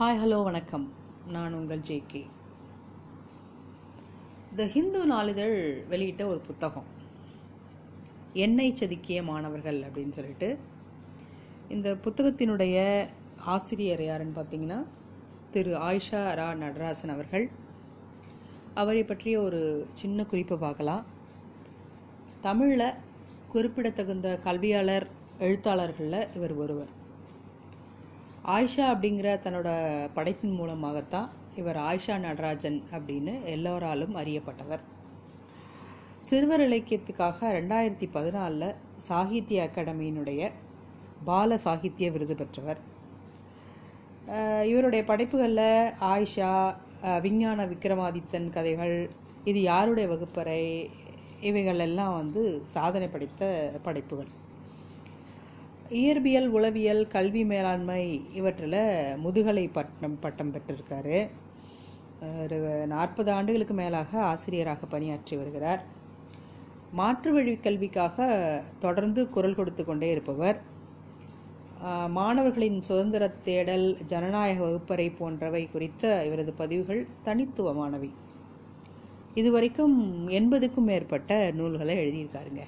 Hi hello வணக்கம். நான் உங்கள் ஜேகே த ஹிந்து நாளிதழ் வெளியிட்ட ஒரு புத்தகம். எண்ணெய் செதுக்கிய மாணவர்கள் அப்படின்னு சொல்லிட்டு இந்த புத்தகத்தினுடைய ஆசிரியர் யாருன்னு பார்த்தீங்கன்னா திரு ஆயிஷா ரா நடராசன் அவர்கள். அவரை பற்றிய ஒரு சின்ன குறிப்பை பார்க்கலாம். தமிழில் குறிப்பிடத்தகுந்த கல்வியாளர் எழுத்தாளர்களில் இவர் ஒருவர். ஆயிஷா அப்படிங்கிற தன்னோட படைப்பின் மூலமாகத்தான் இவர் ஆயிஷா நடராஜன் அப்படின்னு எல்லோராலும் அறியப்பட்டவர். சிறுவர் இலக்கியத்துக்காக ரெண்டாயிரத்தி பதினாலில் சாகித்ய அகாடமியினுடைய பால சாகித்ய விருது பெற்றவர். இவருடைய படைப்புகளில் ஆயிஷா விஞ்ஞான விக்ரமாதித்தன் கதைகள் இது யாருடைய வகுப்பறை இவைகள் எல்லாம் வந்து சாதனை படைத்த படைப்புகள். இயற்பியல் உளவியல் கல்வி மேலாண்மை இவற்றில் முதுகலை பட்டம் பட்டம் பெற்றிருக்காரு. ஒரு நாற்பது ஆண்டுகளுக்கு மேலாக ஆசிரியராக பணியாற்றி வருகிறார். மாற்று வழி கல்விக்காக தொடர்ந்து குரல் கொடுத்து கொண்டே இருப்பவர். மாணவர்களின் சுதந்திர தேடல் ஜனநாயக வகுப்பறை போன்றவை குறித்த இவரது பதிவுகள் தனித்துவமானவை. இதுவரைக்கும் எண்பதுக்கும் மேற்பட்ட நூல்களை எழுதியிருக்காருங்க.